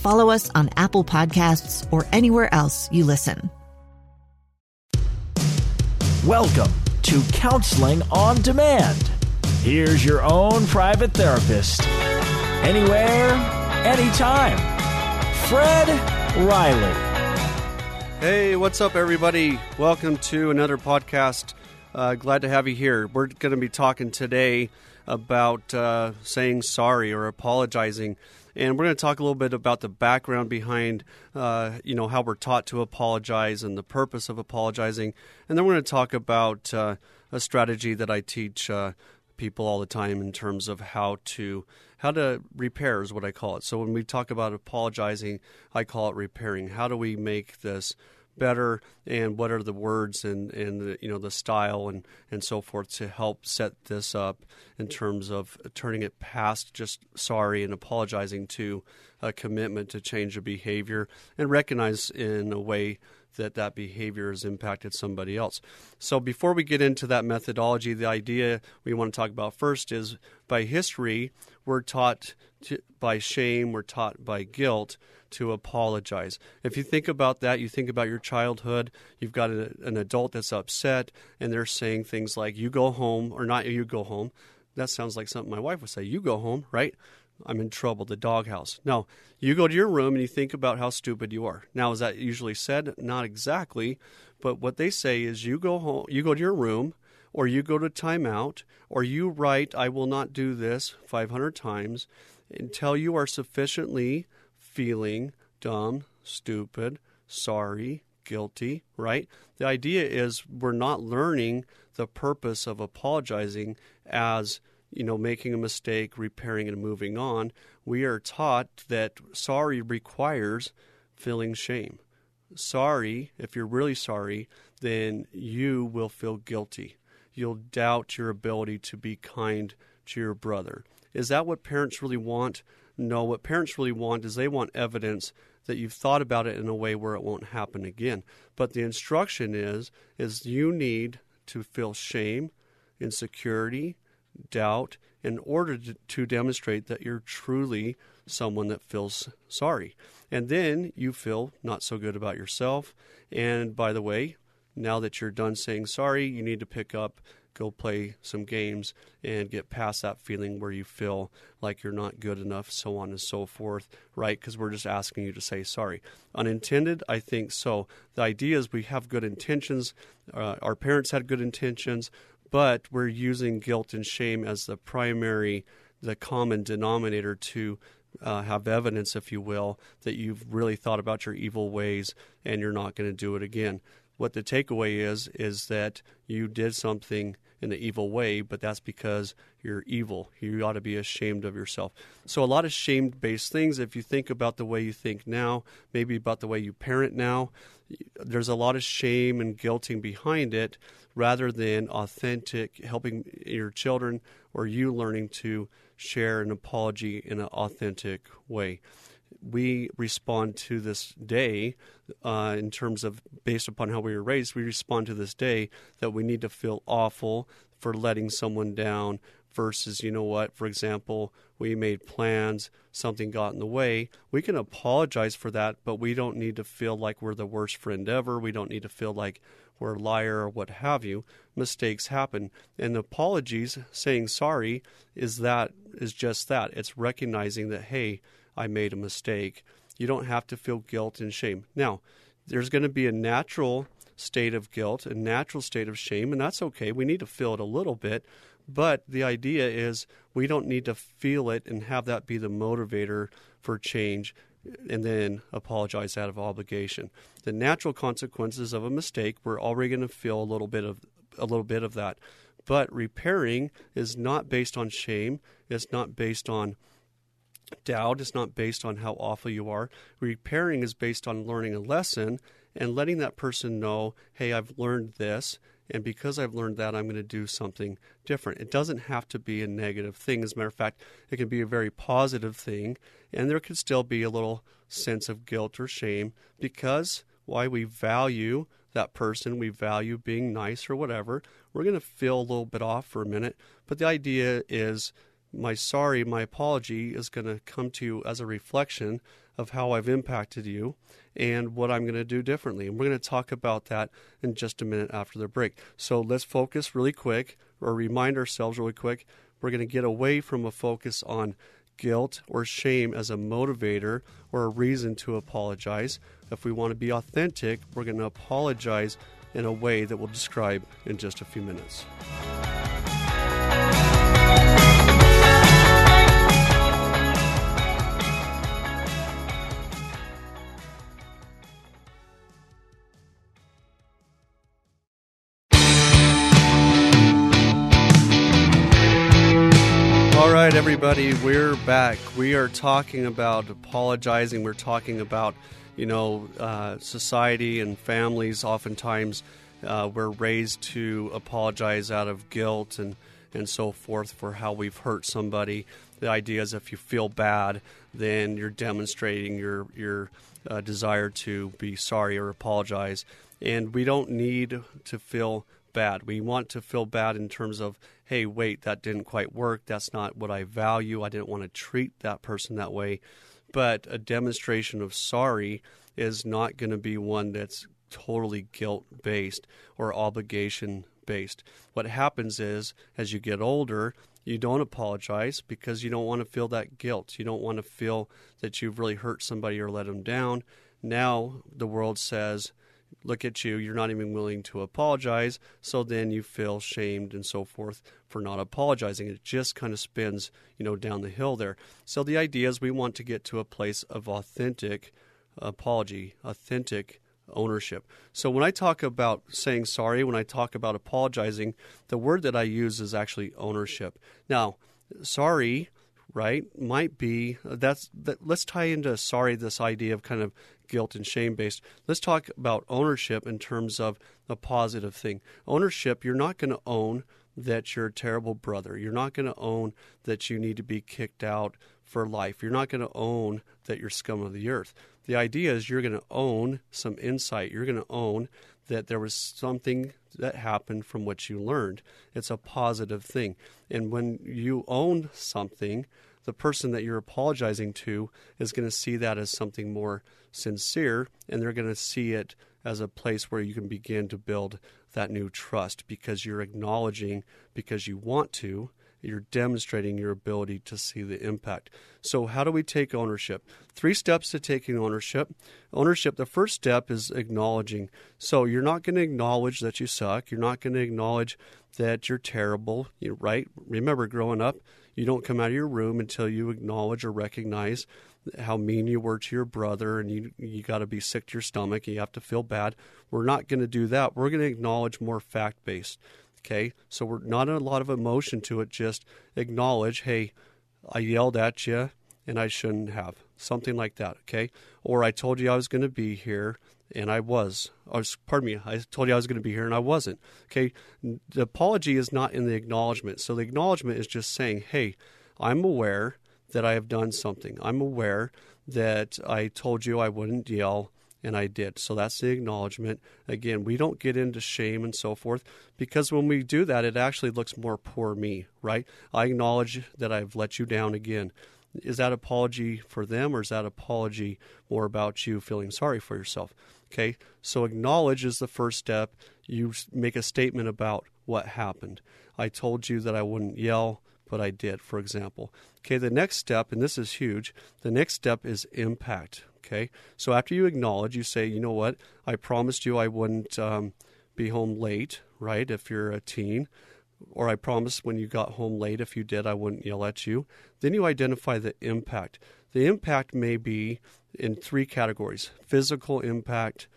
follow us on Apple Podcasts, or anywhere else you listen. Welcome to Counseling on Demand. Here's your own private therapist. Anywhere, anytime. Fred Riley. Hey, what's up, everybody? Welcome to another podcast. Uh, glad to have you here. We're going to be talking today about uh, saying sorry or apologizing. And we're going to talk a little bit about the background behind, uh, you know, how we're taught to apologize and the purpose of apologizing. And then we're going to talk about uh, a strategy that I teach uh, people all the time in terms of how to how to repair is what I call it. So when we talk about apologizing, I call it repairing. How do we make this better and what are the words and, and the, you know the style and, and so forth to help set this up in terms of turning it past just sorry and apologizing to a commitment to change a behavior and recognize in a way that that behavior has impacted somebody else. So before we get into that methodology, the idea we want to talk about first is by history, we're taught to, by shame, we're taught by guilt to apologize. If you think about that, you think about your childhood, you've got a, an adult that's upset and they're saying things like, you go home, or not you go home. That sounds like something my wife would say, you go home, right? I'm in trouble, the doghouse. No, you go to your room and you think about how stupid you are. Now, is that usually said? Not exactly, but what they say is you go home, you go to your room, or you go to timeout, or you write, I will not do this 500 times until you are sufficiently feeling dumb, stupid, sorry, guilty, right? The idea is we're not learning the purpose of apologizing as you know, making a mistake, repairing it and moving on. We are taught that sorry requires feeling shame. Sorry, if you're really sorry, then you will feel guilty. You'll doubt your ability to be kind to your brother. Is that what parents really want? No, what parents really want is they want evidence that you've thought about it in a way where it won't happen again. But the instruction is is you need to feel shame, insecurity, doubt in order to, to demonstrate that you're truly someone that feels sorry. And then you feel not so good about yourself. And by the way, now that you're done saying sorry, you need to pick up go play some games and get past that feeling where you feel like you're not good enough, so on and so forth, right? Because we're just asking you to say sorry. Unintended, I think so. The idea is we have good intentions. Uh, our parents had good intentions, but we're using guilt and shame as the primary, the common denominator to uh, have evidence, if you will, that you've really thought about your evil ways and you're not going to do it again. What the takeaway is, is that you did something in the evil way, but that's because you're evil. You ought to be ashamed of yourself. So, a lot of shame based things, if you think about the way you think now, maybe about the way you parent now, there's a lot of shame and guilting behind it rather than authentic helping your children or you learning to share an apology in an authentic way we respond to this day uh, in terms of based upon how we were raised, we respond to this day that we need to feel awful for letting someone down versus, you know what, for example, we made plans, something got in the way. We can apologize for that, but we don't need to feel like we're the worst friend ever. We don't need to feel like we're a liar or what have you. Mistakes happen. And apologies, saying sorry, is that is just that. It's recognizing that, hey, I made a mistake. You don't have to feel guilt and shame. Now, there's going to be a natural state of guilt, a natural state of shame, and that's okay. We need to feel it a little bit. But the idea is we don't need to feel it and have that be the motivator for change and then apologize out of obligation. The natural consequences of a mistake, we're already going to feel a little bit of a little bit of that. But repairing is not based on shame. It's not based on doubt. is not based on how awful you are. Repairing is based on learning a lesson and letting that person know, hey, I've learned this. And because I've learned that, I'm going to do something different. It doesn't have to be a negative thing. As a matter of fact, it can be a very positive thing. And there could still be a little sense of guilt or shame because why we value that person, we value being nice or whatever. We're going to feel a little bit off for a minute. But the idea is my sorry, my apology is going to come to you as a reflection of how I've impacted you and what I'm going to do differently. And we're going to talk about that in just a minute after the break. So let's focus really quick or remind ourselves really quick. We're going to get away from a focus on guilt or shame as a motivator or a reason to apologize. If we want to be authentic, we're going to apologize in a way that we'll describe in just a few minutes. Everybody, we're back. We are talking about apologizing. We're talking about, you know, uh, society and families. Oftentimes, uh, we're raised to apologize out of guilt and, and so forth for how we've hurt somebody. The idea is if you feel bad, then you're demonstrating your, your uh, desire to be sorry or apologize. And we don't need to feel bad. We want to feel bad in terms of, hey, wait, that didn't quite work. That's not what I value. I didn't want to treat that person that way. But a demonstration of sorry is not going to be one that's totally guilt based or obligation based. What happens is, as you get older, you don't apologize because you don't want to feel that guilt. You don't want to feel that you've really hurt somebody or let them down. Now the world says, look at you, you're not even willing to apologize, so then you feel shamed and so forth for not apologizing. It just kind of spins, you know, down the hill there. So the idea is we want to get to a place of authentic apology, authentic ownership. So when I talk about saying sorry, when I talk about apologizing, the word that I use is actually ownership. Now, sorry right might be that's that let's tie into sorry this idea of kind of guilt and shame based. Let's talk about ownership in terms of a positive thing. Ownership, you're not going to own that you're a terrible brother. You're not going to own that you need to be kicked out for life. You're not going to own that you're scum of the earth. The idea is you're going to own some insight. You're going to own that there was something that happened from what you learned. It's a positive thing. And when you own something, the person that you're apologizing to is going to see that as something more sincere and they're going to see it as a place where you can begin to build that new trust because you're acknowledging because you want to you're demonstrating your ability to see the impact. So, how do we take ownership? Three steps to taking ownership. Ownership, the first step is acknowledging. So, you're not going to acknowledge that you suck. You're not going to acknowledge that you're terrible, you're right? Remember, growing up, you don't come out of your room until you acknowledge or recognize how mean you were to your brother and you you got to be sick to your stomach and you have to feel bad. We're not going to do that. We're going to acknowledge more fact based. Okay? So we're not a lot of emotion to it, just acknowledge, hey, I yelled at you and I shouldn't have. Something like that, okay? Or I told you I was going to be here and I was. I was. Pardon me. I told you I was going to be here, and I wasn't. Okay. The apology is not in the acknowledgement. So the acknowledgement is just saying, "Hey, I'm aware that I have done something. I'm aware that I told you I wouldn't yell." And I did. So that's the acknowledgement. Again, we don't get into shame and so forth because when we do that, it actually looks more poor me, right? I acknowledge that I've let you down again is that apology for them or is that apology more about you feeling sorry for yourself? Okay, so acknowledge is the first step. You make a statement about what happened. I told you that I wouldn't yell, but I did, for example. Okay, the next step, and this is huge, the next step is impact. Okay. So after you acknowledge, you say, you know what? I promised you I wouldn't um, be home late, right? If you're a teen. Or I promised when you got home late, if you did, I wouldn't yell at you. Then you identify the impact. The impact may be in three categories physical impact,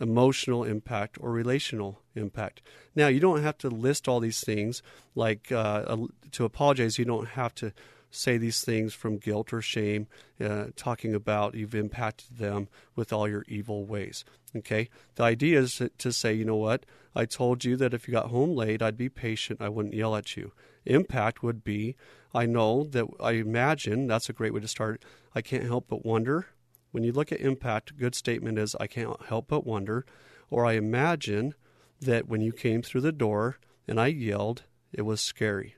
emotional impact, or relational impact. Now, you don't have to list all these things. Like uh, to apologize, you don't have to say these things from guilt or shame, uh, talking about you've impacted them with all your evil ways. Okay? The idea is to say, you know what? I told you that if you got home late, I'd be patient, I wouldn't yell at you. Impact would be I know that I imagine, that's a great way to start. I can't help but wonder. When you look at impact, good statement is I can't help but wonder. Or I imagine that when you came through the door and I yelled, it was scary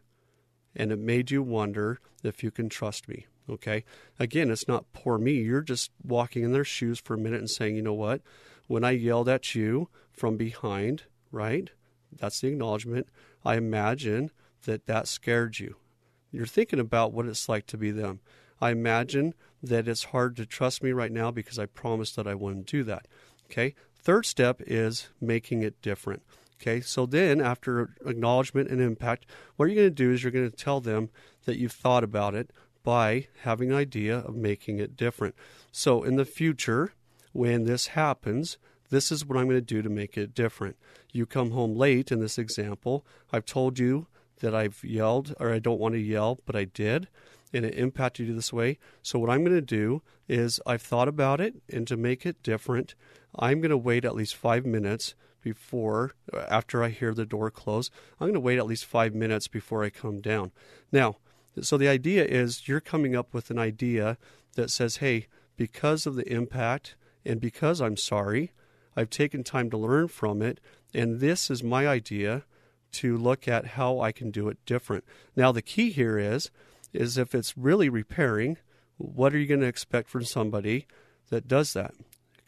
and it made you wonder if you can trust me. Okay. Again, it's not poor me. You're just walking in their shoes for a minute and saying, you know what? When I yelled at you from behind, right? That's the acknowledgement. I imagine that that scared you. You're thinking about what it's like to be them. I imagine that it's hard to trust me right now because I promised that I wouldn't do that. Okay. Third step is making it different. Okay, so then after acknowledgement and impact, what you're going to do is you're going to tell them that you've thought about it by having an idea of making it different. So in the future, when this happens, this is what I'm going to do to make it different. You come home late in this example. I've told you that I've yelled or I don't want to yell, but I did, and it impacted you this way. So what I'm going to do is I've thought about it, and to make it different, I'm going to wait at least five minutes before, uh, after I hear the door close. I'm going to wait at least five minutes before I come down. Now, so the idea is you're coming up with an idea that says, hey, because of the impact and because I'm sorry, I've taken time to learn from it, and this is my idea to look at how I can do it different. Now, the key here is, is if it's really repairing, what are you going to expect from somebody that does that?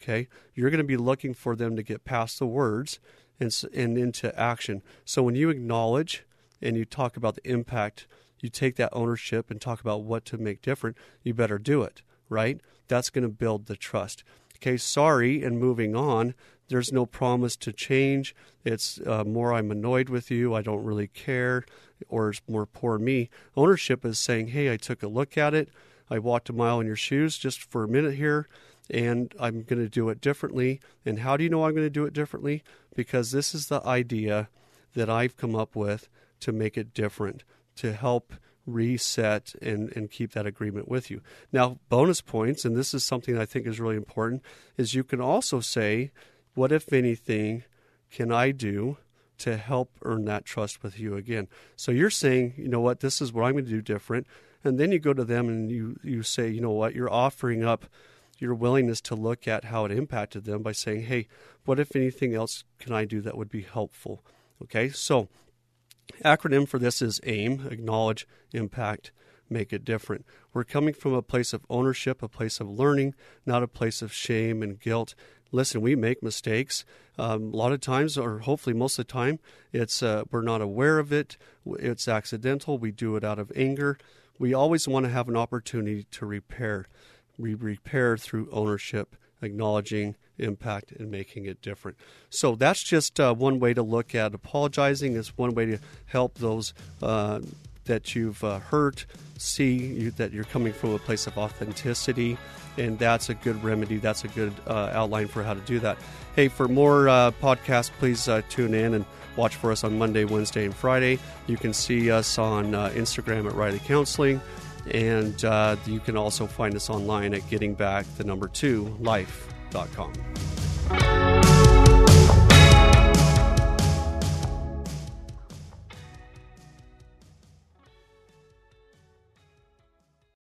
Okay, you're going to be looking for them to get past the words and and into action. So when you acknowledge and you talk about the impact, you take that ownership and talk about what to make different. You better do it, right? That's going to build the trust. Okay, sorry, and moving on. There's no promise to change. It's uh, more I'm annoyed with you. I don't really care, or it's more poor me. Ownership is saying, hey, I took a look at it. I walked a mile in your shoes just for a minute here and I'm going to do it differently. And how do you know I'm going to do it differently? Because this is the idea that I've come up with to make it different, to help reset and, and keep that agreement with you. Now, bonus points, and this is something I think is really important, is you can also say, what, if anything, can I do to help earn that trust with you again? So you're saying, you know what, this is what I'm going to do different. And then you go to them and you, you say, you know what, you're offering up your willingness to look at how it impacted them by saying, hey, what if anything else can I do that would be helpful? Okay, so acronym for this is AIM, acknowledge, impact, make it different. We're coming from a place of ownership, a place of learning, not a place of shame and guilt. Listen, we make mistakes. Um, a lot of times, or hopefully most of the time, it's uh, we're not aware of it. It's accidental. We do it out of anger. We always want to have an opportunity to repair we repair through ownership, acknowledging impact, and making it different. So that's just uh, one way to look at apologizing. Is one way to help those uh, that you've uh, hurt see you, that you're coming from a place of authenticity, and that's a good remedy. That's a good uh, outline for how to do that. Hey, for more uh, podcasts, please uh, tune in and watch for us on Monday, Wednesday, and Friday. You can see us on Instagram at Riley Counseling. And uh, you can also find us online at gettingback the number two life.com.